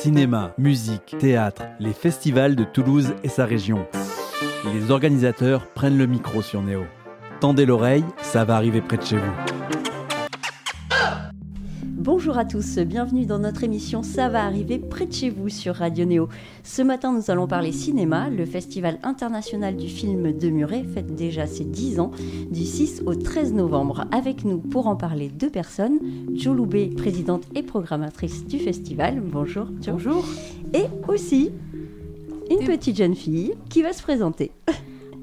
Cinéma, musique, théâtre, les festivals de Toulouse et sa région. Les organisateurs prennent le micro sur Néo. Tendez l'oreille, ça va arriver près de chez vous. Bonjour à tous, bienvenue dans notre émission Ça va arriver près de chez vous sur Radio Néo. Ce matin, nous allons parler cinéma. Le Festival international du film de Muret fête déjà ses 10 ans, du 6 au 13 novembre. Avec nous pour en parler deux personnes, Jo Loubet, présidente et programmatrice du festival. Bonjour Jo. Bonjour. Et aussi une petite jeune fille qui va se présenter.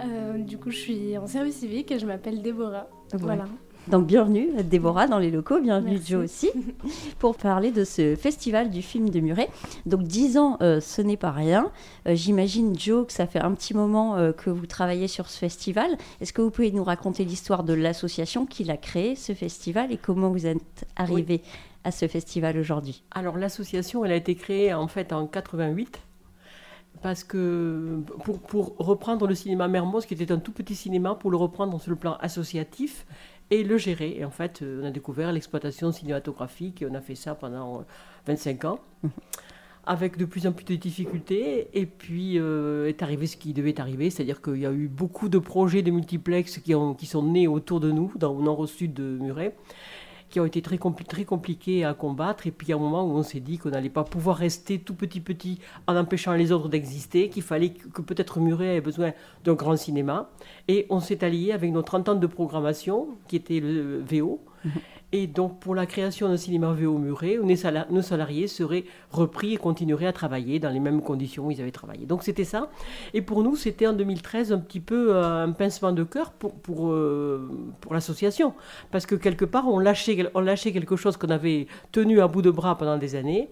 Euh, du coup, je suis en service civique et je m'appelle Déborah. Ouais. Voilà. Donc bienvenue Déborah dans les locaux, bienvenue Merci. Joe aussi, pour parler de ce festival du film de Muret. Donc 10 ans, euh, ce n'est pas rien. Euh, J'imagine Joe que ça fait un petit moment euh, que vous travaillez sur ce festival. Est-ce que vous pouvez nous raconter l'histoire de l'association qui l'a créé, ce festival, et comment vous êtes arrivé à ce festival aujourd'hui? Alors l'association, elle a été créée en fait en 88 parce que pour, pour reprendre le cinéma Mermoz, qui était un tout petit cinéma, pour le reprendre sur le plan associatif et le gérer. Et en fait, euh, on a découvert l'exploitation cinématographique et on a fait ça pendant euh, 25 ans. Avec de plus en plus de difficultés, et puis euh, est arrivé ce qui devait arriver, c'est-à-dire qu'il y a eu beaucoup de projets de multiplex qui, ont, qui sont nés autour de nous, dans le nord-sud de Muret, qui ont été très, très compliqués à combattre. Et puis, il y a un moment où on s'est dit qu'on n'allait pas pouvoir rester tout petit petit en empêchant les autres d'exister, qu'il fallait que, peut-être Muret ait besoin d'un grand cinéma. Et on s'est allié avec notre entente de programmation, qui était le VO. Et donc, pour la création d'un cinéma VO où nos sala- nos salariés seraient repris et continueraient à travailler dans les mêmes conditions où ils avaient travaillé. Donc, c'était ça. Et pour nous, c'était en 2013 un petit peu euh, un pincement de cœur pour, pour, euh, pour l'association. Parce que quelque part, on lâchait, on lâchait quelque chose qu'on avait tenu à bout de bras pendant des années.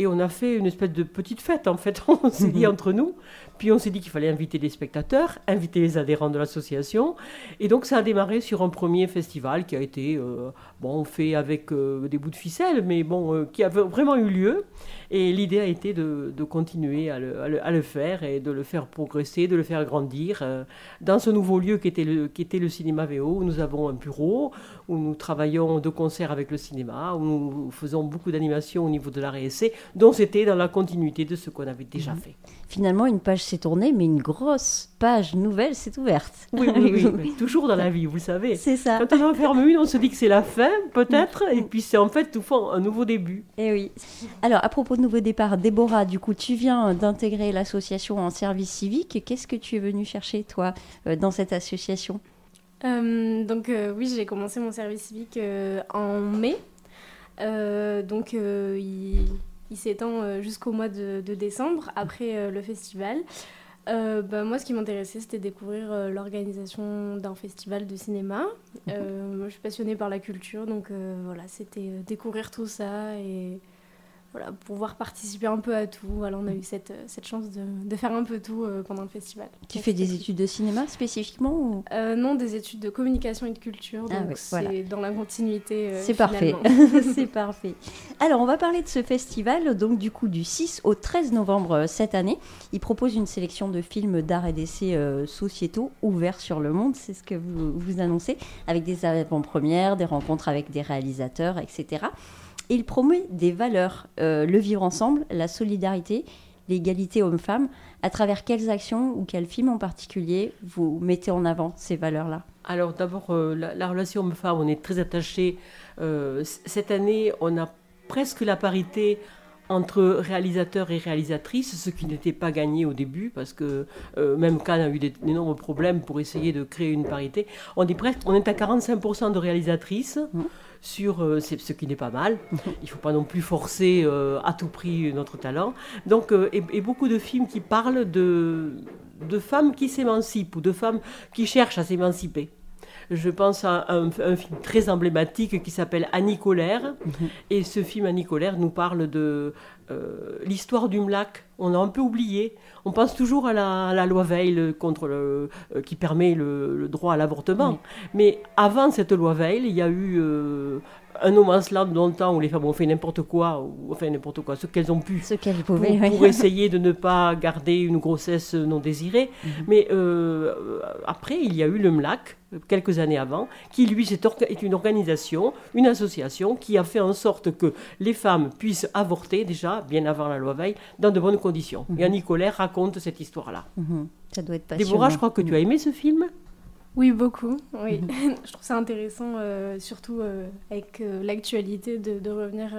Et on a fait une espèce de petite fête, en fait. On s'est dit entre nous. Puis on s'est dit qu'il fallait inviter les spectateurs, inviter les adhérents de l'association. Et donc ça a démarré sur un premier festival qui a été, euh, bon, fait avec euh, des bouts de ficelle, mais bon, euh, qui a vraiment eu lieu. Et l'idée a été de, de continuer à le, à le- à le faire et de le faire progresser, de le faire grandir euh, dans ce nouveau lieu qui était, le, qui était le cinéma VO, où nous avons un bureau, où nous travaillons de concert avec le cinéma, où nous faisons beaucoup d'animations au niveau de la RSC, dont c'était dans la continuité de ce qu'on avait déjà fait. Finalement, une page s'est tournée, mais une grosse page nouvelle s'est ouverte. Oui, oui, oui, mais toujours dans la vie, vous le savez. C'est ça. Quand on en ferme une, on se dit que c'est la fin, peut-être, et puis c'est en fait tout fois un nouveau début. Eh oui. Alors, à propos de nouveau départ, Déborah, du coup, tu viens d'intégrer l'association en service civique. Qu'est-ce que tu es venue chercher, toi, euh, dans cette association? Euh, donc, euh, oui, j'ai commencé mon service civique euh, en mai. Euh, donc, euh, il, il s'étend jusqu'au mois de, de décembre, après euh, le festival. Euh, bah, moi, ce qui m'intéressait, c'était découvrir euh, l'organisation d'un festival de cinéma. Euh, moi, je suis passionnée par la culture, donc voilà, c'était découvrir tout ça et voilà, pouvoir participer un peu à tout. Voilà, on a eu cette, euh, cette chance de, de faire un peu tout euh, pendant le festival. Tu Donc, fais des études de cinéma spécifiquement ou- euh, non, des études de communication et de culture, donc Ah ouais, c'est voilà. dans la continuité. euh, C'est parfait. C'est parfait. Alors, on va parler de ce festival, donc du coup du 6 au 13 novembre cette année. Il propose une sélection de films d'art et d'essai euh, sociétaux ouverts sur le monde, c'est ce que vous, vous annoncez, avec des avant-premières, des rencontres avec des réalisateurs, etc. Et il promeut des valeurs, euh, le vivre ensemble, la solidarité, l'égalité homme-femme. À travers quelles actions ou quels films en particulier vous mettez en avant ces valeurs-là? Alors d'abord, euh, la, la relation homme-femme, on est très attachés. Euh, cette année, on a presque la parité entre réalisateurs et réalisatrices, ce qui n'était pas gagné au début, parce que euh, même Cannes a eu des- d'énormes problèmes pour essayer de créer une parité. On est, presque, on est à 45% de réalisatrices, Mhm. sur, euh, ce qui n'est pas mal. Il ne faut pas non plus forcer euh, à tout prix notre talent. Donc, euh, et, et beaucoup de films qui parlent de, de femmes qui s'émancipent ou de femmes qui cherchent à s'émanciper. Je pense à un, un film très emblématique qui s'appelle Annie Colère. Et ce film Annie Colère nous parle de euh, l'histoire du MLAC. On a un peu oublié. On pense toujours à la, à la loi Veil contre le, euh, qui permet le, le droit à l'avortement. Mais avant cette loi Veil, il y a eu euh, un no man's land dans le temps où les femmes ont fait n'importe quoi, ou enfin n'importe quoi, ce qu'elles ont pu. Ce qu'elles pour, pouvaient. oui. pour essayer de ne pas garder une grossesse non désirée. Mhm. Mais euh, après, il y a eu le MLAC, quelques années avant, qui lui est une organisation, une association qui a fait en sorte que les femmes puissent avorter déjà, bien avant la loi Veil, dans de bonnes conditions. Et Annie Colère raconte cette histoire-là. Mhm. Ça doit être passionnant. Déborah, je crois que tu as aimé ce film? Oui, beaucoup. Oui. je trouve ça intéressant, euh, surtout euh, avec euh, l'actualité, de, de revenir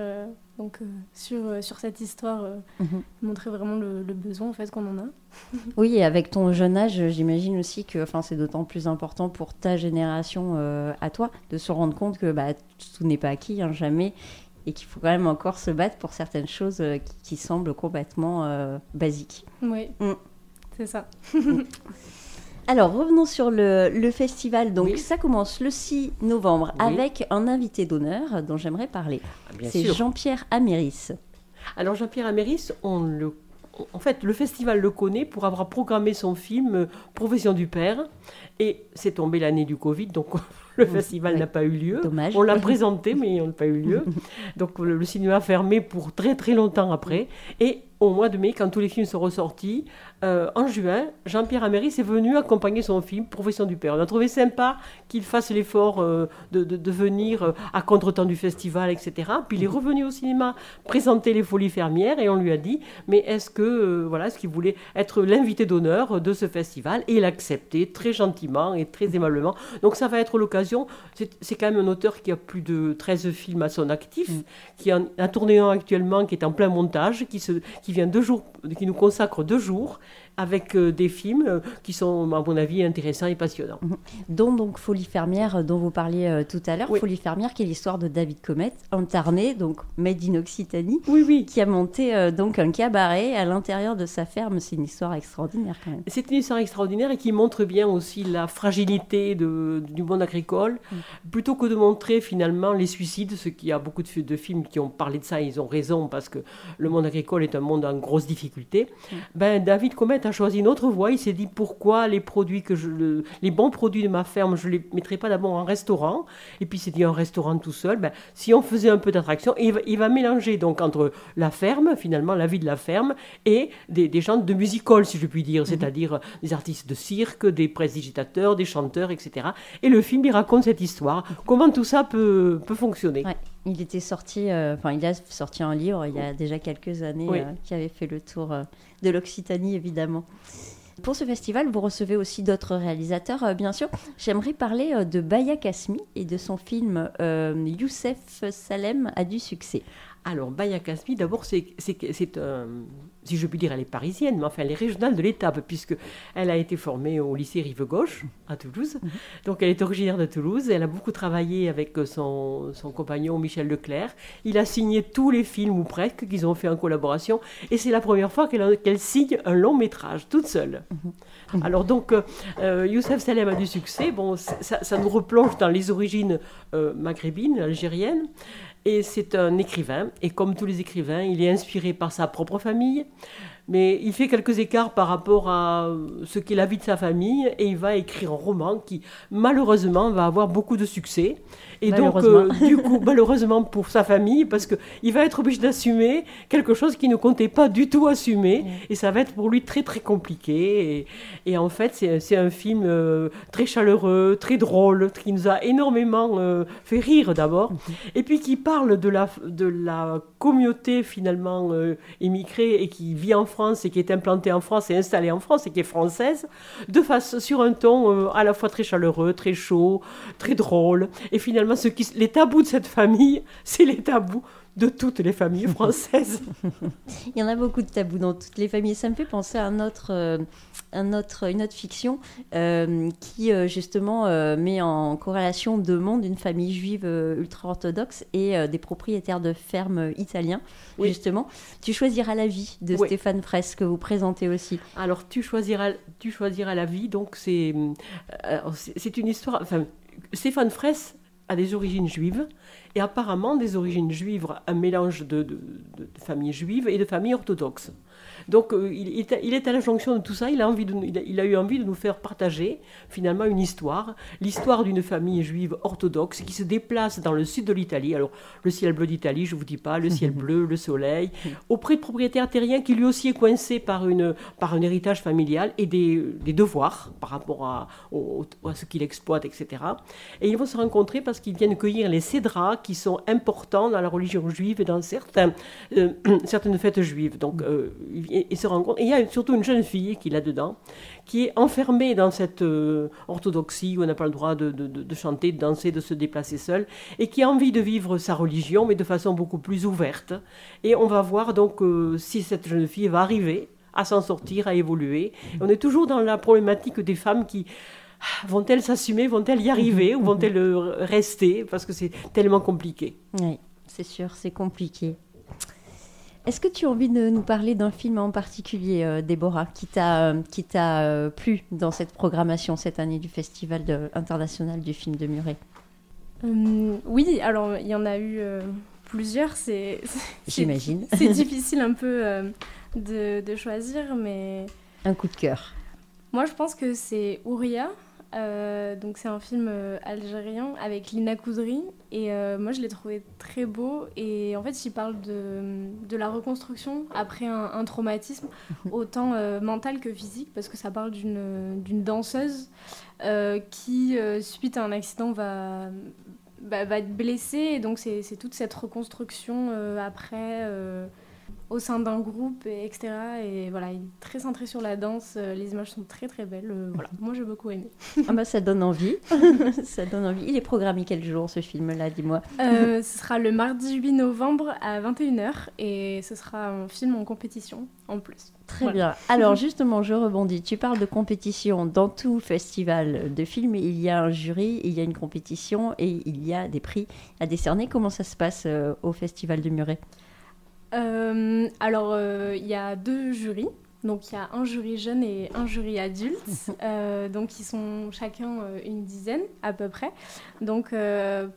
donc, sur, sur cette histoire, Mhm. montrer vraiment le, le besoin en fait, qu'on en a. Oui, et avec ton jeune âge, j'imagine aussi que c'est d'autant plus important pour ta génération à toi de se rendre compte que bah, tout n'est pas acquis, hein, jamais, et qu'il faut quand même encore se battre pour certaines choses qui, qui semblent complètement basiques. Oui, Mm. c'est ça. Alors, revenons sur le, le festival. Donc, Oui. ça commence le 6 novembre Oui. avec un invité d'honneur dont j'aimerais parler. Ah, C'est. Jean-Pierre Améris. Alors Jean-Pierre Améris, on le, en fait, le festival le connaît pour avoir programmé son film euh, Profession du père. Et c'est tombé l'année du Covid, donc le festival oui. n'a pas eu lieu. Dommage. On l'a présenté, mais on n'a pas eu lieu. Donc le, le cinéma a fermé pour très très longtemps après. Et au mois de mai, quand tous les films sont ressortis, euh, en juin, Jean-Pierre Améris est venu accompagner son film Profession du père. On a trouvé sympa qu'il fasse l'effort euh, de, de- de venir euh, à contre-temps du festival, etc. Puis il est revenu au cinéma présenter les Folies fermières et on lui a dit, mais est-ce que voilà, est-ce qu'il voulait être l'invité d'honneur de ce festival? Et il a accepté très gentiment et très aimablement. Donc ça va être l'occasion. C'est quand même un auteur qui a plus de 13 films à son actif, qui en a tourné un actuellement, qui est en plein montage, qui, se, qui vient deux jours, qui nous consacre deux jours avec euh, des films euh, qui sont, à mon avis, intéressants et passionnants. dont donc Folie fermière euh, dont vous parliez tout à l'heure. Oui. Folie fermière qui est l'histoire de David Comet, incarné donc made in Occitanie, Oui, oui. qui a monté donc un cabaret à l'intérieur de sa ferme. C'est une histoire extraordinaire quand même. C'est une histoire extraordinaire et qui montre bien aussi la fragilité de- du monde agricole. Plutôt que de montrer finalement les suicides, ce qui y a beaucoup de, fi- de films qui ont parlé de ça, ils ont raison parce que le monde agricole est un monde en grosse difficulté. Ben, David Comet a choisi une autre voie. Il s'est dit pourquoi les produits que je, le- les bons produits de ma ferme, je les mettrais pas d'abord en restaurant? Et puis il s'est dit un restaurant tout seul. Ben, si on faisait un peu d'attraction, il, va- il va mélanger donc entre la ferme, finalement la vie de la ferme, et des, des gens de musical, si je puis dire, c'est-à-dire des artistes de cirque, des prestigitateurs, des chanteurs, etc. Et le film, il raconte cette histoire, comment tout ça peut, peut fonctionner? Ouais. Il était sorti, euh, enfin il a sorti un livre il y a déjà quelques années Oui. euh, qui avait fait le tour euh, de l'Occitanie évidemment. Pour ce festival, vous recevez aussi d'autres réalisateurs, euh, bien sûr. J'aimerais parler euh, de Baya Kasmi et de son film euh, Youssef Salem a du succès. Alors, Baya Kasmi, d'abord, c'est, un- si je puis dire, elle est parisienne, mais enfin, elle est régionale de l'étape, puisqu'elle a été formée au lycée Rive-Gauche, à Toulouse. Donc, elle est originaire de Toulouse. Elle a beaucoup travaillé avec son, son compagnon Michel Leclerc. Il a signé tous les films, ou presque, qu'ils ont fait en collaboration. Et c'est la première fois qu'elle, signe un long métrage, toute seule. Alors donc, euh, euh, Youssef Salem a du succès. Bon, ça, ça nous replonge dans les origines euh, maghrébines, algériennes. Et c'est un écrivain. Et comme tous les écrivains, il est inspiré par sa propre famille. Mais il fait quelques écarts par rapport à ce qu'est la vie de sa famille. Et il va écrire un roman qui, malheureusement, va avoir beaucoup de succès. Et donc, Malheureusement. euh, du coup, malheureusement pour sa famille, parce qu'il va être obligé d'assumer quelque chose qu'il ne comptait pas du tout assumer. Et ça va être pour lui très, très compliqué. Et, et en fait, c'est un film euh, très chaleureux, très drôle, qui nous a énormément euh, fait rire d'abord. Et puis qui parle de la, de la communauté finalement euh, émigrée et qui vit en France et qui est implantée en France et installée en France et qui est française, de face sur un ton euh, à la fois très chaleureux, très chaud, très drôle. Et finalement, ce qui, les tabous de cette famille, c'est les tabous de toutes les familles françaises. Il y en a beaucoup de tabous dans toutes les familles. Ça me fait penser à un autre, euh, un autre, une autre fiction euh, qui euh, justement met en corrélation deux mondes, une famille juive ultra-orthodoxe et des propriétaires de fermes italiens. Oui. Justement, tu choisiras la vie de Oui. Stéphane Fraisse que vous présentez aussi. Alors, tu choisiras, tu choisiras la vie. Donc, c'est c'est c'est une histoire. Enfin, Stéphane Fraisse a des origines juives et apparemment des origines juives, un mélange de, familles juives et de familles orthodoxes. Donc euh, il, est, à la jonction de tout ça, il a, envie de, il a, eu envie de nous faire partager finalement une histoire, l'histoire d'une famille juive orthodoxe qui se déplace dans le sud de l'Italie, alors le ciel bleu d'Italie, je ne vous dis pas, le ciel bleu, le soleil, auprès de propriétaires terriens qui lui aussi est coincé par, une, par un héritage familial et des, des devoirs par rapport à, à ce qu'il exploite, etc. Et ils vont se rencontrer parce qu'ils viennent cueillir les cédras qui sont importants dans la religion juive et dans certains, euh, certaines fêtes juives. Donc, euh, et, se rend compte. Et il y a surtout une jeune fille qui est là-dedans, qui est enfermée dans cette euh, orthodoxie où on n'a pas le droit de, chanter, de danser, de se déplacer seule, et qui a envie de vivre sa religion, mais de façon beaucoup plus ouverte. Et on va voir donc euh, si cette jeune fille va arriver à s'en sortir, à évoluer. on est toujours dans la problématique des femmes qui ah, vont-elles s'assumer, vont-elles y arriver ou vont-elles euh, rester parce que c'est tellement compliqué. Oui, c'est sûr, c'est compliqué. Est-ce que tu as envie de nous parler d'un film en particulier, euh, Déborah, qui t'a euh, qui t'a euh, plu dans cette programmation cette année du Festival international du film de Muret hum, Oui, alors il y en a eu plusieurs. C'est j'imagine. C'est difficile un peu de, de, choisir, mais un coup de cœur. Moi, je pense que c'est Ouria euh, donc c'est un film euh, algérien avec Lina Koudry et euh, moi je l'ai trouvé très beau et en fait il parle de, de la reconstruction après un, traumatisme autant mental que physique parce que ça parle d'une danseuse qui suite à un accident va, va, va être blessée et donc c'est toute cette reconstruction après au sein d'un groupe, et etc. Et voilà, il est très centré sur la danse. Euh, les images sont très très belles. Euh, voilà, moi j'ai beaucoup aimé. ah bah ça donne envie. ça donne envie. Il est programmé quel jour ce film-là, dis-moi? Euh, Ce sera le mardi 8 novembre à 21h et ce sera un film en compétition en plus. Très bien. Alors justement, je rebondis. Tu parles de compétition. Dans tout festival de films, il y a un jury, il y a une compétition et il y a des prix à décerner. Comment ça se passe au Festival de Muret? Euh, alors, euh, il y a deux jurys. Donc, il y a un jury jeune et un jury adulte. Euh, donc, ils sont chacun une dizaine à peu près. Donc,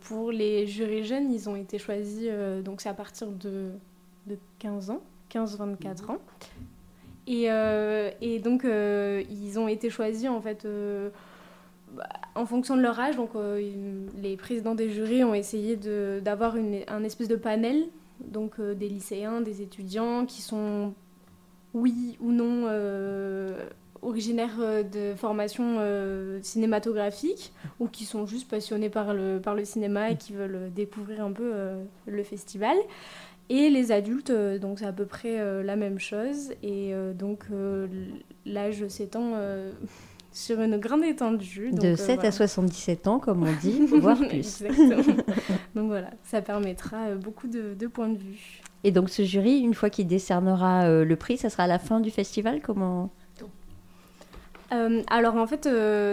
pour les jurys jeunes, ils ont été choisis, donc c'est à partir de, de 15 ans, 15-24 ans. Et, et donc, ils ont été choisis en fait bah, en fonction de leur âge. Donc, les présidents des jurys ont essayé d'avoir un espèce de panel donc euh, des lycéens, des étudiants qui sont, oui ou non, euh, originaires euh, de formation cinématographique ou qui sont juste passionnés par le, par le cinéma et qui veulent découvrir un peu le festival. Et les adultes, donc c'est à peu près la même chose. Et donc l'âge s'étend sur une grande étendue. de 7 euh, à 77 ans, comme on dit, voire plus. donc voilà, ça permettra euh, beaucoup de, points de vue. Et donc ce jury, une fois qu'il décernera euh, le prix, ça sera à la fin du festival Comment? Alors en fait,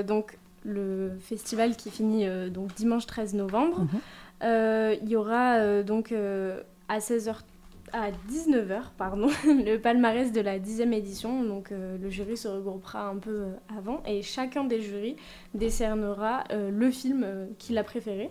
donc le festival qui finit donc dimanche 13 novembre, mhm. il y aura donc à 16h30 à 19h, pardon, le palmarès de la dixième édition. Donc euh, le jury se regroupera un peu euh, avant et chacun des jurys décernera euh, le film qu'il a préféré.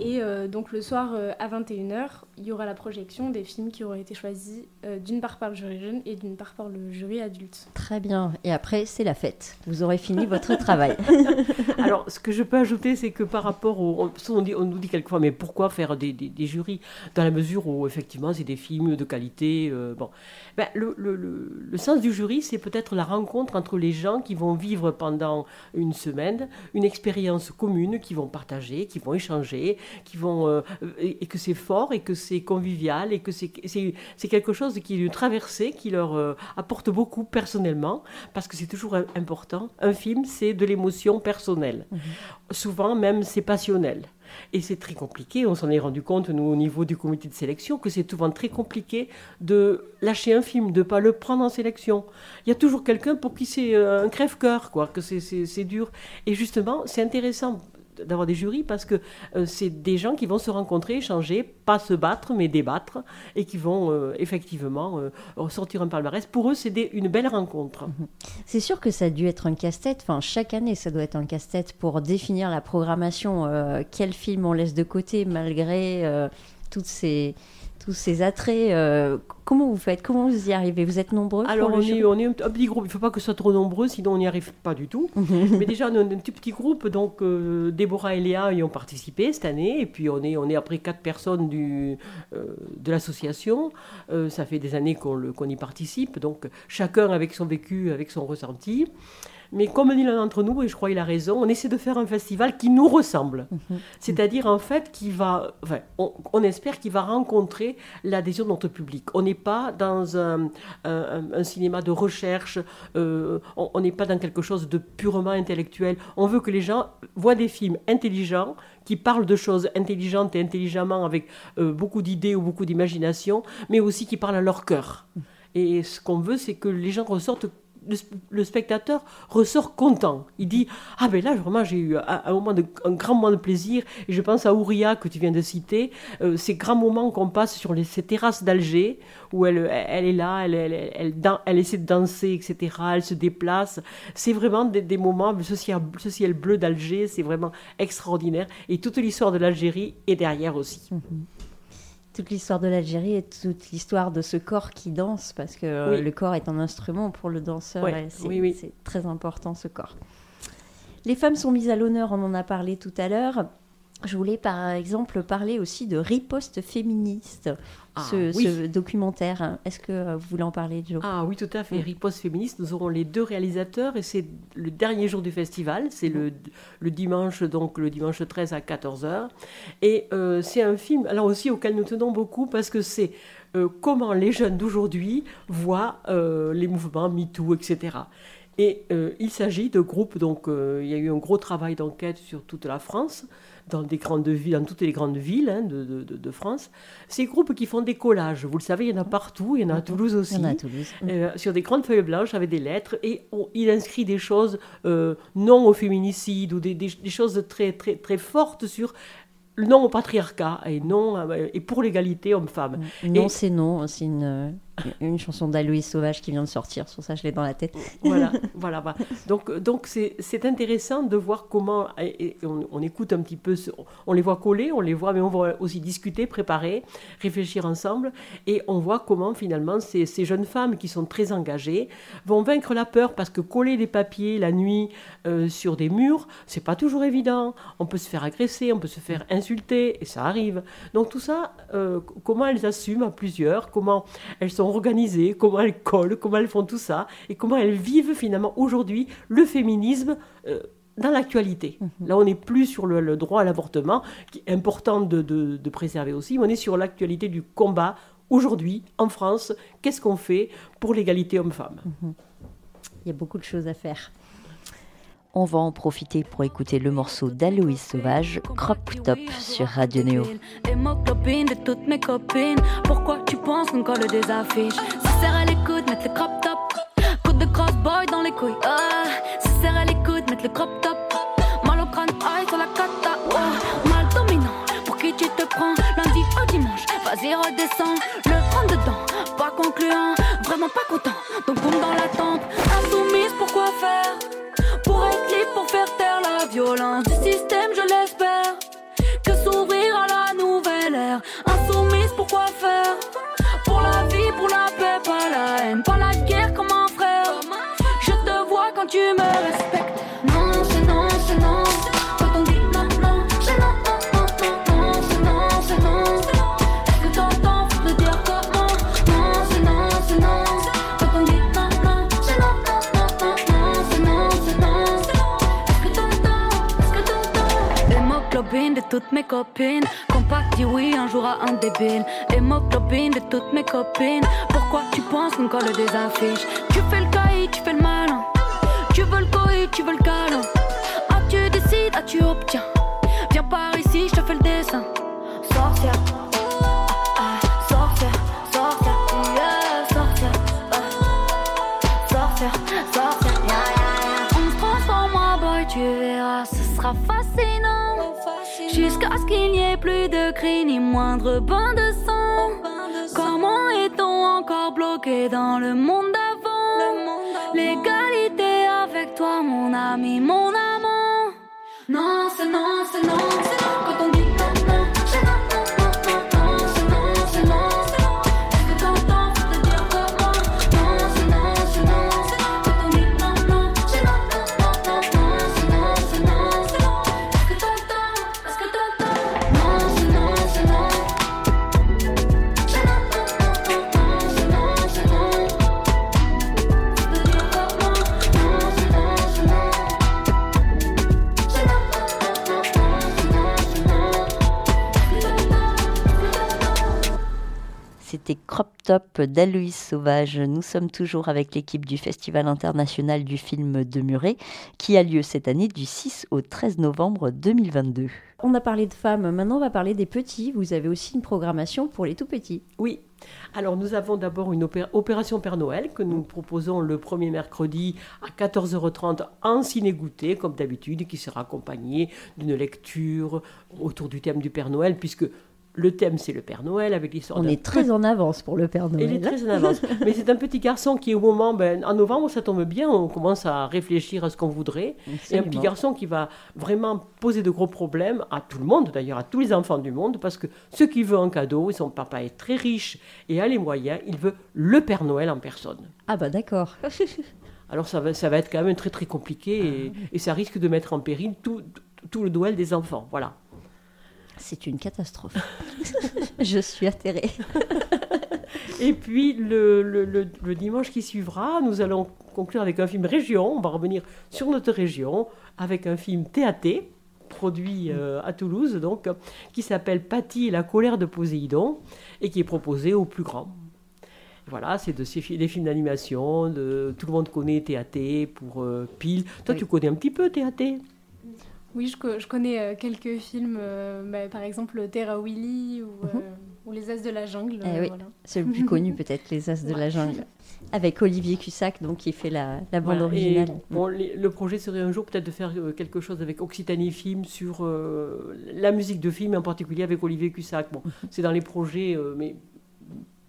Et euh, donc le soir euh, à 21h, il y aura la projection des films qui auraient été choisis euh, d'une part par le jury jeune et d'une part par le jury adulte. Très bien. Et après, c'est la fête. Vous aurez fini votre travail. Alors, ce que je peux ajouter, c'est que par rapport au... On, dit, on, nous dit quelquefois, mais pourquoi faire des, des, jurys Dans la mesure où, effectivement, c'est des films de qualité. bon. Ben, le, le, le, sens du jury, c'est peut-être la rencontre entre les gens qui vont vivre pendant une semaine une expérience commune, qui vont partager, qui vont échanger qui vont euh, et que c'est fort et que c'est convivial et que c'est quelque chose qui est une traversée qui leur euh, apporte beaucoup personnellement parce que c'est toujours important. Un film, c'est de l'émotion personnelle. Mhm. Souvent même c'est passionnel. Et c'est très compliqué, on s'en est rendu compte, nous, au niveau du comité de sélection, que c'est souvent très compliqué de lâcher un film, de ne pas le prendre en sélection. Il y a toujours quelqu'un pour qui c'est euh, un crève-cœur, quoi, que c'est dur. Et justement, c'est intéressant d'avoir des jurys parce que euh, c'est des gens qui vont se rencontrer, échanger, pas se battre, mais débattre, et qui vont euh, effectivement ressortir un palmarès. Pour eux, c'est une belle rencontre. Mhm. C'est sûr que ça a dû être un casse-tête. Enfin, chaque année, ça doit être un casse-tête pour définir la programmation. quel film on laisse de côté malgré toutes ces tous ces attraits. Euh, comment vous faites? Comment vous y arrivez? Vous êtes nombreux Alors, on est, on est, un, petit groupe. Il ne faut pas que ce soit trop nombreux, sinon on n'y arrive pas du tout. Mais déjà, on est un petit, petit groupe. Donc, euh, Déborah et Léa y ont participé cette année. Et puis, on est, on est après quatre personnes du, euh, de l'association. ça fait des années qu'on qu'on y participe. Donc, chacun avec son vécu, avec son ressenti. Mais comme dit l'un d'entre nous, et je crois qu'il a raison, on essaie de faire un festival qui nous ressemble. Mhm. C'est-à-dire, en fait, qui va, enfin, on, espère qu'il va rencontrer l'adhésion de notre public. On n'est pas dans un, un, cinéma de recherche, euh, on n'est pas dans quelque chose de purement intellectuel. On veut que les gens voient des films intelligents, qui parlent de choses intelligentes et intelligemment avec euh, beaucoup d'idées ou beaucoup d'imagination, mais aussi qui parlent à leur cœur. Mhm. Et ce qu'on veut, c'est que les gens ressortent le, spectateur ressort content. Il dit Ah ben là, vraiment, j'ai eu un, moment un grand moment de plaisir. Et je pense à Ouria, que tu viens de citer, euh, ces grands moments qu'on passe sur les, ces terrasses d'Alger, où elle, elle, est là, elle, elle, essaie de danser, etc. Elle se déplace. C'est vraiment des, moments, ce ciel bleu d'Alger, c'est vraiment extraordinaire. Et toute l'histoire de l'Algérie est derrière aussi. Mm-hmm toute l'histoire de l'Algérie et toute l'histoire de ce corps qui danse, parce que euh, le corps est un instrument pour le danseur. c'est très important ce corps. Les femmes sont mises à l'honneur, on en a parlé tout à l'heure. Je voulais par exemple parler aussi de riposte féministe, ah, ce, documentaire. Est-ce que vous voulez en parler, Joe? Ah oui, tout à fait. Mm. Riposte féministe, nous aurons les deux réalisateurs et c'est le dernier jour du festival, c'est le, le, dimanche, donc le dimanche 13 à 14h. Et euh, c'est un film, alors aussi auquel nous tenons beaucoup parce que c'est euh, comment les jeunes d'aujourd'hui voient euh, les mouvements MeToo, etc. Et il s'agit de groupes, donc il y a eu un gros travail d'enquête sur toute la France dans, des grandes villes, dans toutes les grandes villes hein, de, de, de, France. Ces groupes qui font des collages, vous le savez, il y en a partout, il y en a à Toulouse aussi, il y en a à Toulouse. Euh, sur des grandes feuilles blanches avec des lettres, et il inscrit des choses euh, non au féminicide ou des, des, des, choses très, très, très fortes sur non au patriarcat et non euh, et pour l'égalité homme-femme. Non, c'est non, c'est une une chanson d'Aloïs Sauvage qui vient de sortir, sur ça je l'ai dans la tête. Voilà, voilà, Donc, donc c'est, intéressant de voir comment, on, écoute un petit peu, on les voit coller, on les voit, mais on va aussi discuter, préparer, réfléchir ensemble, et on voit comment finalement ces, ces jeunes femmes qui sont très engagées vont vaincre la peur, parce que coller des papiers la nuit euh, sur des murs, c'est pas toujours évident. On peut se faire agresser, on peut se faire insulter, et ça arrive. Donc tout ça, euh, comment elles assument à plusieurs, comment elles sont organisées, comment elles collent, comment elles font tout ça, et comment elles vivent finalement aujourd'hui le féminisme. Euh, dans l'actualité. Mhm. Là, on n'est plus sur le, droit à l'avortement, qui est important de, préserver aussi, mais on est sur l'actualité du combat aujourd'hui en France. Qu'est-ce qu'on fait pour l'égalité homme-femme? Mhm. Il y a beaucoup de choses à faire. On va en profiter pour écouter le morceau d'Aloïs Sauvage, Crop Top sur Radio Néo. Hémoglobine de toutes mes copines. Pourquoi tu penses qu'on colle des affiches? Si serre à l'écoute, mettre le crop top. Coup de crossboy dans les couilles. Ah, si serre à l'écoute, mettre le crop top. Mal au crâne, aïe sur la cata. Oh, mal dominant, pour qui tu te prends? Lundi au dimanche, vas-y redescends. Le prend dedans, pas concluant, vraiment pas content. De toutes mes copines. Compact dit oui un jour à un débile. Hémoglobine de toutes mes copines. Pourquoi tu penses qu'on colle des affiches? Tu fais le caïd, tu fais le malin. Tu veux le coïd, tu veux le câlin. Ah, tu décides, ah, tu obtiens. Viens par ici, je te fais le dessin. Sorcière, plus de cris ni moindre bain de sang. Comment est-on encore bloqué dans le monde d'avant L'égalité avec toi, mon ami, mon amant. Non, c'est non, c'est non, c'est D'Aloïs Sauvage. Nous sommes toujours avec l'équipe du Festival international du film de Muret qui a lieu cette année du 6 au 13 novembre 2022. On a parlé de femmes, maintenant on va parler des petits. Vous avez aussi une programmation pour les tout petits. Oui. Alors nous avons d'abord une opé- opération Père Noël que nous proposons le premier mercredi à 14h30 en ciné-goûter, comme d'habitude, qui sera accompagnée d'une lecture autour du thème du Père Noël, puisque le thème c'est le Père Noël avec l'histoire On est très en avance pour le Père Noël. il est très en avance. Mais c'est un petit garçon qui, au moment, ben, en novembre, ça tombe bien, on commence à réfléchir à ce qu'on voudrait. Et un Absolument. petit garçon qui va vraiment poser de gros problèmes à tout le monde, d'ailleurs à tous les enfants du monde, parce que ce qu'il veut en cadeau, et son papa est très riche et a les moyens, il veut le Père Noël en personne. Ah bah d'accord. Alors ça va, ça va être quand même très très compliqué et, et ça risque de mettre en péril tout, le Noël des enfants. Voilà. C'est une catastrophe. Je suis atterrée. Et puis le, le- le- le dimanche qui suivra, nous allons conclure avec un film région. On va revenir sur notre région avec un film TAT produit euh, à Toulouse, donc qui s'appelle Patty et la colère de Poséidon et qui est proposé au plus grand. Voilà, c'est de ces fi- des films d'animation. De, tout le monde connaît TAT pour euh, Pile. Toi, Oui. tu connais un petit peu TAT Oui, je, co- je connais euh, quelques films, euh, bah, par exemple Terra Willy ou, euh, ou Les As de la Jungle. Eh euh, oui. voilà. C'est le plus connu peut-être, Les As de la Jungle. Avec Olivier Cussac, donc qui fait la, la bande Voilà, originale. et, bon, les- le projet serait un jour peut-être de faire euh, quelque chose avec Occitanie Film sur euh, la musique de film, en particulier avec Olivier Cussac. Bon, c'est dans les projets, euh, mais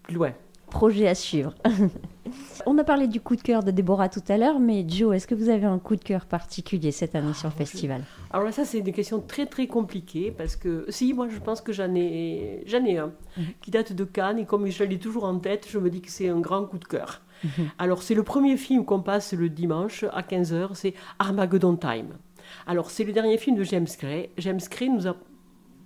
plus loin. Projet à suivre. On a parlé du coup de cœur de Déborah tout à l'heure, mais Joe, est-ce que vous avez un coup de cœur particulier cette année sur le festival? Alors là, ça, c'est une question très très compliquée parce que, si, moi je pense que j'en ai, j'en ai un qui date de Cannes et comme je l'ai toujours en tête, je me dis que c'est un grand coup de cœur. Alors, c'est le premier film qu'on passe le dimanche à 15h, c'est Armageddon Time. Alors, c'est le dernier film de James Gray. James Gray nous a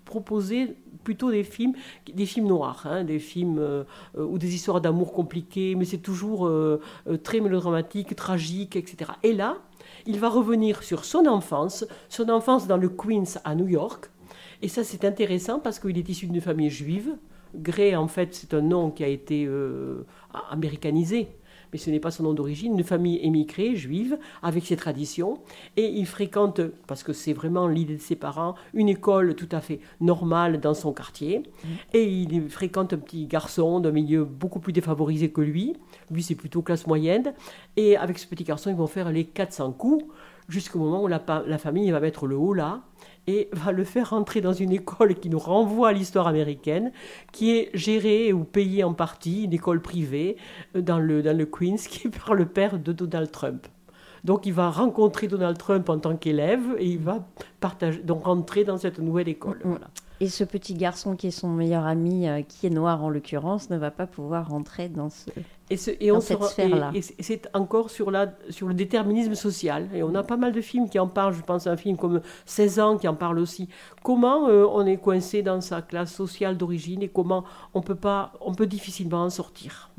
proposé plutôt des films, des films noirs, hein, des films euh, euh, ou des histoires d'amour compliquées, mais c'est toujours euh, très mélodramatique, tragique, etc. Et là, il va revenir sur son enfance, son enfance dans le Queens à New York. Et ça, c'est intéressant parce qu'il est issu d'une famille juive. Gray, en fait, c'est un nom qui a été euh, américanisé, mais ce n'est pas son nom d'origine. Une famille émigrée, juive, avec ses traditions. Et il fréquente, parce que c'est vraiment l'idée de ses parents, une école tout à fait normale dans son quartier. Et il fréquente un petit garçon d'un milieu beaucoup plus défavorisé que lui. Lui, c'est plutôt classe moyenne. Et avec ce petit garçon, ils vont faire les 400 coups jusqu'au moment où la, la famille va mettre le haut là et va le faire rentrer dans une école qui nous renvoie à l'histoire américaine, qui est gérée ou payée en partie, une école privée euh, dans le, dans le Queens, qui est par le père de Donald Trump. Donc il va rencontrer Donald Trump en tant qu'élève et il va partager, donc rentrer dans cette nouvelle école. Mm, mm. Voilà. Et ce petit garçon qui est son meilleur ami, euh, qui est noir en l'occurrence, ne va pas pouvoir rentrer dans ce... Et, ce- et Dans on cette sera- sphère-là. et- et c'est- encore sur, la, sur le déterminisme social. Et on a pas mal de films qui en parlent. Je pense à un film comme 16 ans qui en parle aussi. Comment euh, on est coincé dans sa classe sociale d'origine et comment on peut, pas, on peut difficilement en sortir?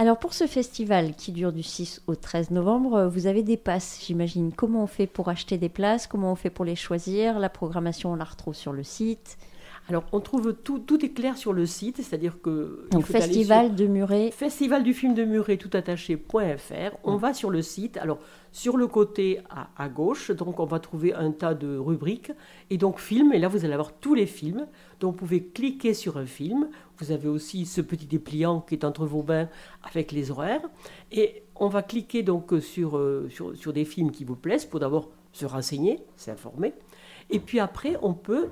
Alors pour ce festival qui dure du 6 au 13 novembre, euh, vous avez des passes, j'imagine. Comment on fait pour acheter des places? Comment on fait pour les choisir? La programmation, on la retrouve sur le site. Alors, on trouve tout, tout est clair sur le site, c'est-à-dire que. Donc festival de Muret. Festival du film de Muret tout attaché.fr. On va sur le site. Alors, sur le côté à, à gauche, donc on va trouver un tas de rubriques. Et donc, film. Et là, vous allez avoir tous les films. Donc, vous pouvez cliquer sur un film. Vous avez aussi ce petit dépliant qui est entre vos mains avec les horaires. Et on va cliquer donc sur, euh, sur, sur des films qui vous plaisent pour d'abord se renseigner, s'informer. Et puis après, on peut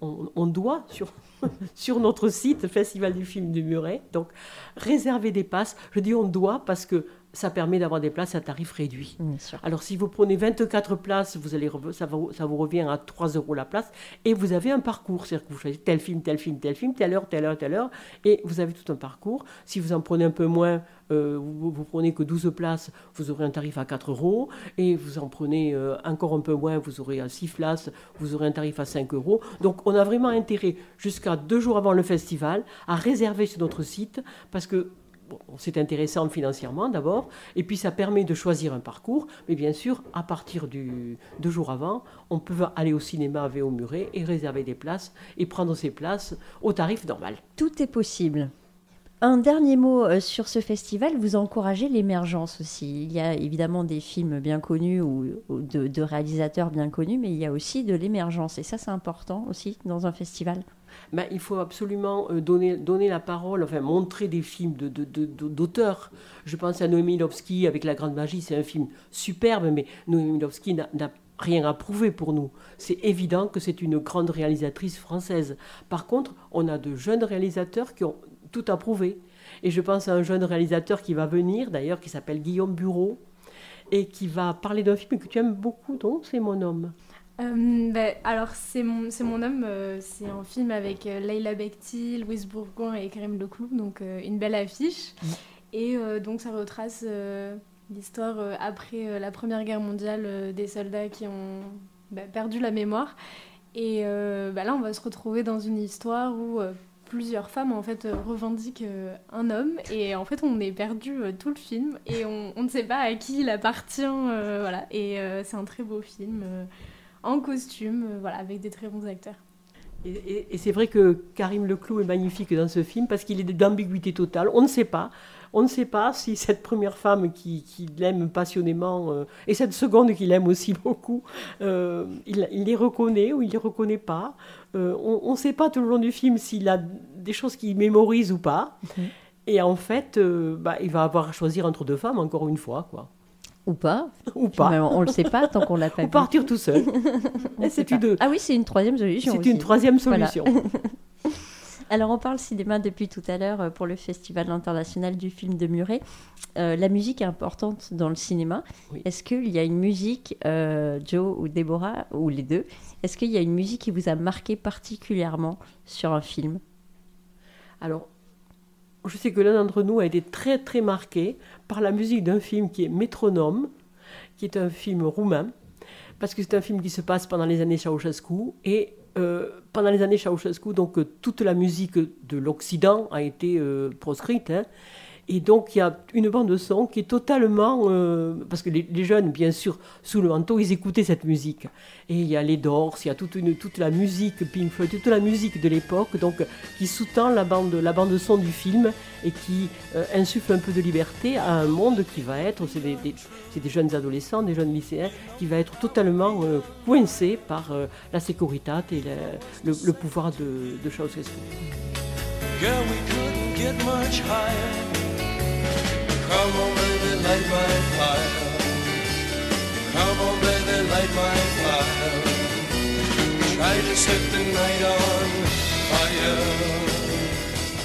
on, doit sur, sur notre site Festival du film de Muret, donc réserver des passes. Je dis on doit parce que ça permet d'avoir des places à tarif réduit. Alors si vous prenez 24 places, vous allez, ça, ça vous revient à 3 euros la place et vous avez un parcours, c'est-à-dire que vous choisissez tel film, tel film, tel film, telle heure, telle heure, telle heure, et vous avez tout un parcours. Si vous en prenez un peu moins, euh, vous, vous, prenez que 12 places, vous aurez un tarif à 4 euros, et vous en prenez euh, encore un peu moins, vous aurez à 6 places, vous aurez un tarif à 5 euros. Donc on a vraiment intérêt, jusqu'à deux jours avant le festival, à réserver sur notre site, parce que c'est intéressant financièrement d'abord, et puis ça permet de choisir un parcours, mais bien sûr, à partir du deux jours avant, on peut aller au cinéma à Véo Muret et réserver des places et prendre ses places au tarif normal. Tout est possible. Un dernier mot euh, sur ce festival, vous encouragez l'émergence aussi. Il y a évidemment des films bien connus ou, de, de, réalisateurs bien connus, mais il y a aussi de l'émergence. Et ça, c'est important aussi dans un festival. Ben, il faut absolument euh, donner, donner la parole, enfin montrer des films d'auteurs. De, Je pense à Noémie Lovski avec La Grande Magie, c'est un film superbe, mais Noémie Lovski n'a rien à prouver pour nous. C'est évident que c'est une grande réalisatrice française. Par contre, on a de jeunes réalisateurs qui ont tout à prouver. Et je pense à un jeune réalisateur qui va venir, d'ailleurs, qui s'appelle Guillaume Bureau, et qui va parler d'un film que tu aimes beaucoup, donc c'est Mon Homme. Euh, bah, alors, c'est mon, c'est mon homme, euh, c'est un film avec euh, Leila Bekti, Louise Bourgoin et Karim Leclou, donc une belle affiche. Mm. Et donc, ça retrace l'histoire après la Première Guerre mondiale des soldats qui ont bah, perdu la mémoire. Et bah, là, on va se retrouver dans une histoire où plusieurs femmes en fait revendiquent un homme et en fait on est perdu tout le film et on, on, ne sait pas à qui il appartient voilà et c'est un très beau film en costume, euh, voilà, avec des très bons acteurs. Et, c'est vrai que Karim Leclou est magnifique dans ce film parce qu'il est d'ambiguïté totale. On ne sait pas. On ne sait pas si cette première femme qui, l'aime passionnément euh, et cette seconde qui l'aime aussi beaucoup, euh, il, les reconnaît ou il les reconnaît pas. on ne sait pas tout le long du film s'il a des choses qu'il mémorise ou pas. Mhm. Et en fait, bah, il va avoir à choisir entre deux femmes encore une fois, quoi. Ou pas. Ou pas. on ne le sait pas tant qu'on l'a pas Ou partir tout seul. c'est une... Ah oui, c'est une troisième solution. C'est une troisième solution. Alors, on parle cinéma depuis tout à l'heure euh, pour le Festival international du film de Muret. Euh, la musique est importante dans le cinéma. Est-ce qu'il y a une musique, euh, Joe ou Déborah, ou les deux, est-ce qu'il y a une musique qui vous a marqué particulièrement sur un film? Alors, je sais que l'un d'entre nous a été très très marqué par la musique d'un film qui est Métronome, qui est un film roumain, parce que c'est un film qui se passe pendant les années Ceausescu et euh, pendant les années Ceausescu, donc toute la musique de l'Occident a été euh, proscrite. Hein, et donc, il y a une bande de son qui est totalement. Euh, parce que les, jeunes, bien sûr, sous le manteau, ils écoutaient cette musique. Et il y a les Doors, il y a toute, toute la musique Pink Floyd, toute la musique de l'époque, donc qui sous-tend la bande, la bande son du film et qui euh, insuffle un peu de liberté à un monde qui va être. C'est des, des, jeunes adolescents, des jeunes lycéens, qui va être totalement euh, coincé par la sécurité et le, pouvoir de, de Ceausescu.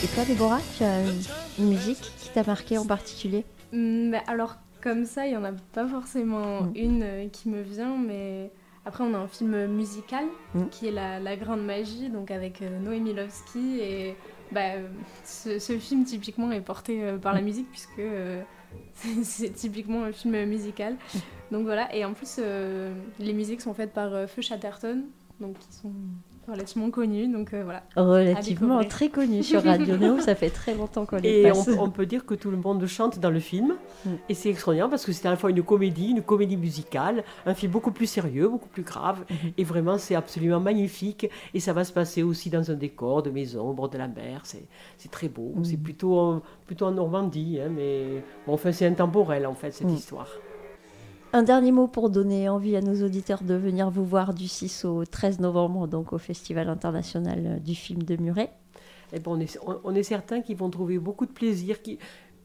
Et toi, Déborah, tu as une musique qui t'a marqué en particulier mm, Alors, comme ça, il n'y en a pas forcément mm. une euh, qui me vient, mais après, on a un film musical mm. qui est la, Grande Magie, donc avec euh, Noémie Lovski. Et bah, ce, film, typiquement, est porté euh, par la musique, puisque c'est typiquement un film musical. Donc voilà, et en plus, euh, les musiques sont faites par euh, Feu Chatterton, donc qui sont relativement connus. Donc euh, voilà. Relativement très connus sur Radio Néo, ça fait très longtemps qu'on les passe. Et on, peut dire que tout le monde chante dans le film, mm. et c'est extraordinaire parce que c'est à la fois une comédie, une comédie musicale, un film beaucoup plus sérieux, beaucoup plus grave, mm-hmm. et vraiment c'est absolument magnifique. Et ça va se passer aussi dans un décor de maison au bord de la mer, c'est très beau. Mm. C'est plutôt, plutôt en Normandie, hein, mais bon, enfin c'est intemporel en fait cette mm. histoire. Un dernier mot pour donner envie à nos auditeurs de venir vous voir du 6 au 13 novembre, donc au Festival international du film de Muret. Eh ben, on, est, on est certain qu'ils vont trouver beaucoup de plaisir. Euh,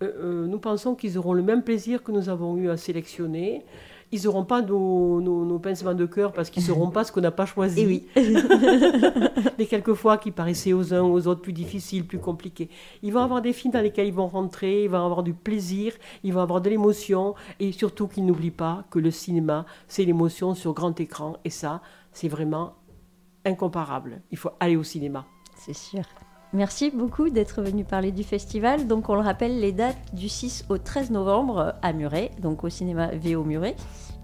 euh, nous pensons qu'ils auront le même plaisir que nous avons eu à sélectionner. Ils n'auront pas nos, nos, nos pincements de cœur parce qu'ils ne sauront pas ce qu'on n'a pas choisi. Et oui. les quelques fois qui paraissaient aux uns aux autres plus difficiles, plus compliqués. Ils vont avoir des films dans lesquels ils vont rentrer, ils vont avoir du plaisir, ils vont avoir de l'émotion et surtout qu'ils n'oublient pas que le cinéma, c'est l'émotion sur grand écran et ça, c'est vraiment incomparable. Il faut aller au cinéma. C'est sûr. Merci beaucoup d'être venu parler du festival. Donc, on le rappelle, les dates du 6 au 13 novembre à Muret, donc au cinéma VO Muret.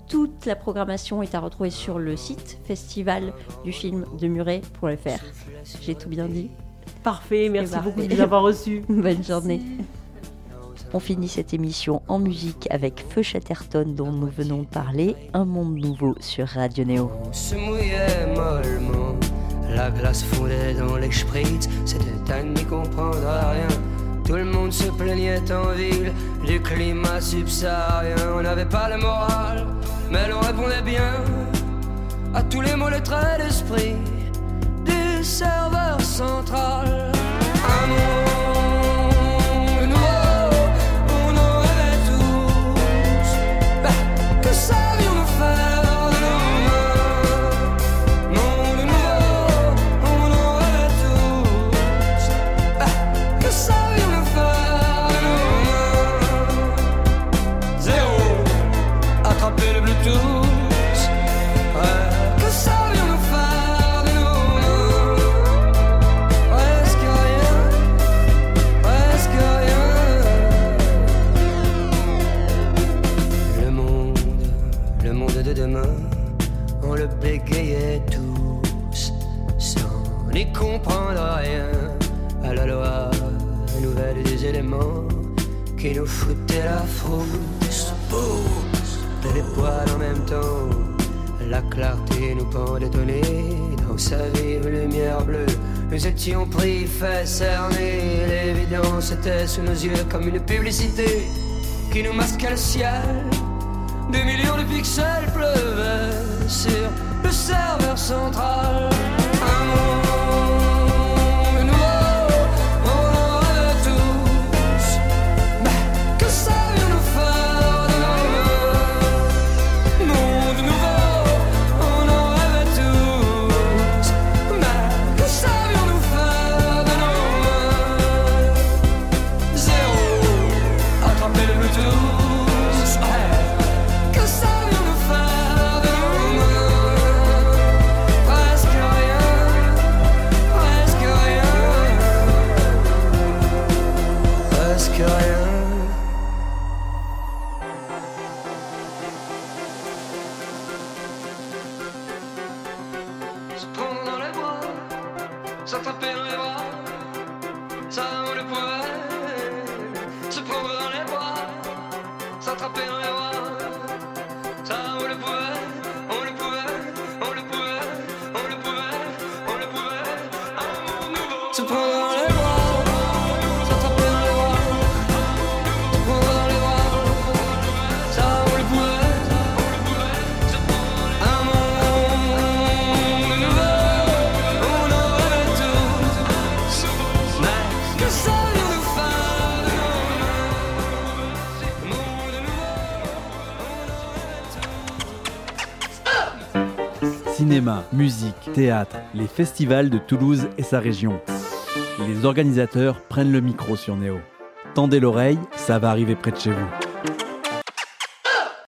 Toute la programmation est à retrouver sur le site festival du film de Muret.fr. J'ai tout bien dit. Parfait, merci parfait. beaucoup de nous avoir reçus. Bonne journée. On finit cette émission en musique avec Feu Chatterton dont nous venons de parler, Un monde nouveau sur Radio Néo. On se mouillait mollement, la glace fondait dans les spritz, c'était à n'y comprendre rien. Tout le monde se plaignait en ville du climat subsaharien. On n'avait pas le moral, mais l'on répondait bien à tous les mots, les traits d'esprit du serveur central. Qui nous foutaient la frousse. De les poils en même temps, la clarté nous pendait au dans sa vive lumière bleue. Nous étions pris, fait cerner, l'évidence était sous nos yeux comme une publicité qui nous masquait le ciel. Des millions de pixels pleuvaient sur le serveur central. Un monde s'attraper dans les bras, ça on le pouvait. Se prendre dans les bras, s'attraper dans les bras, Cinéma, musique, théâtre, les festivals de Toulouse et sa région. Les organisateurs prennent le micro sur Néo. Tendez l'oreille, ça va arriver près de chez vous.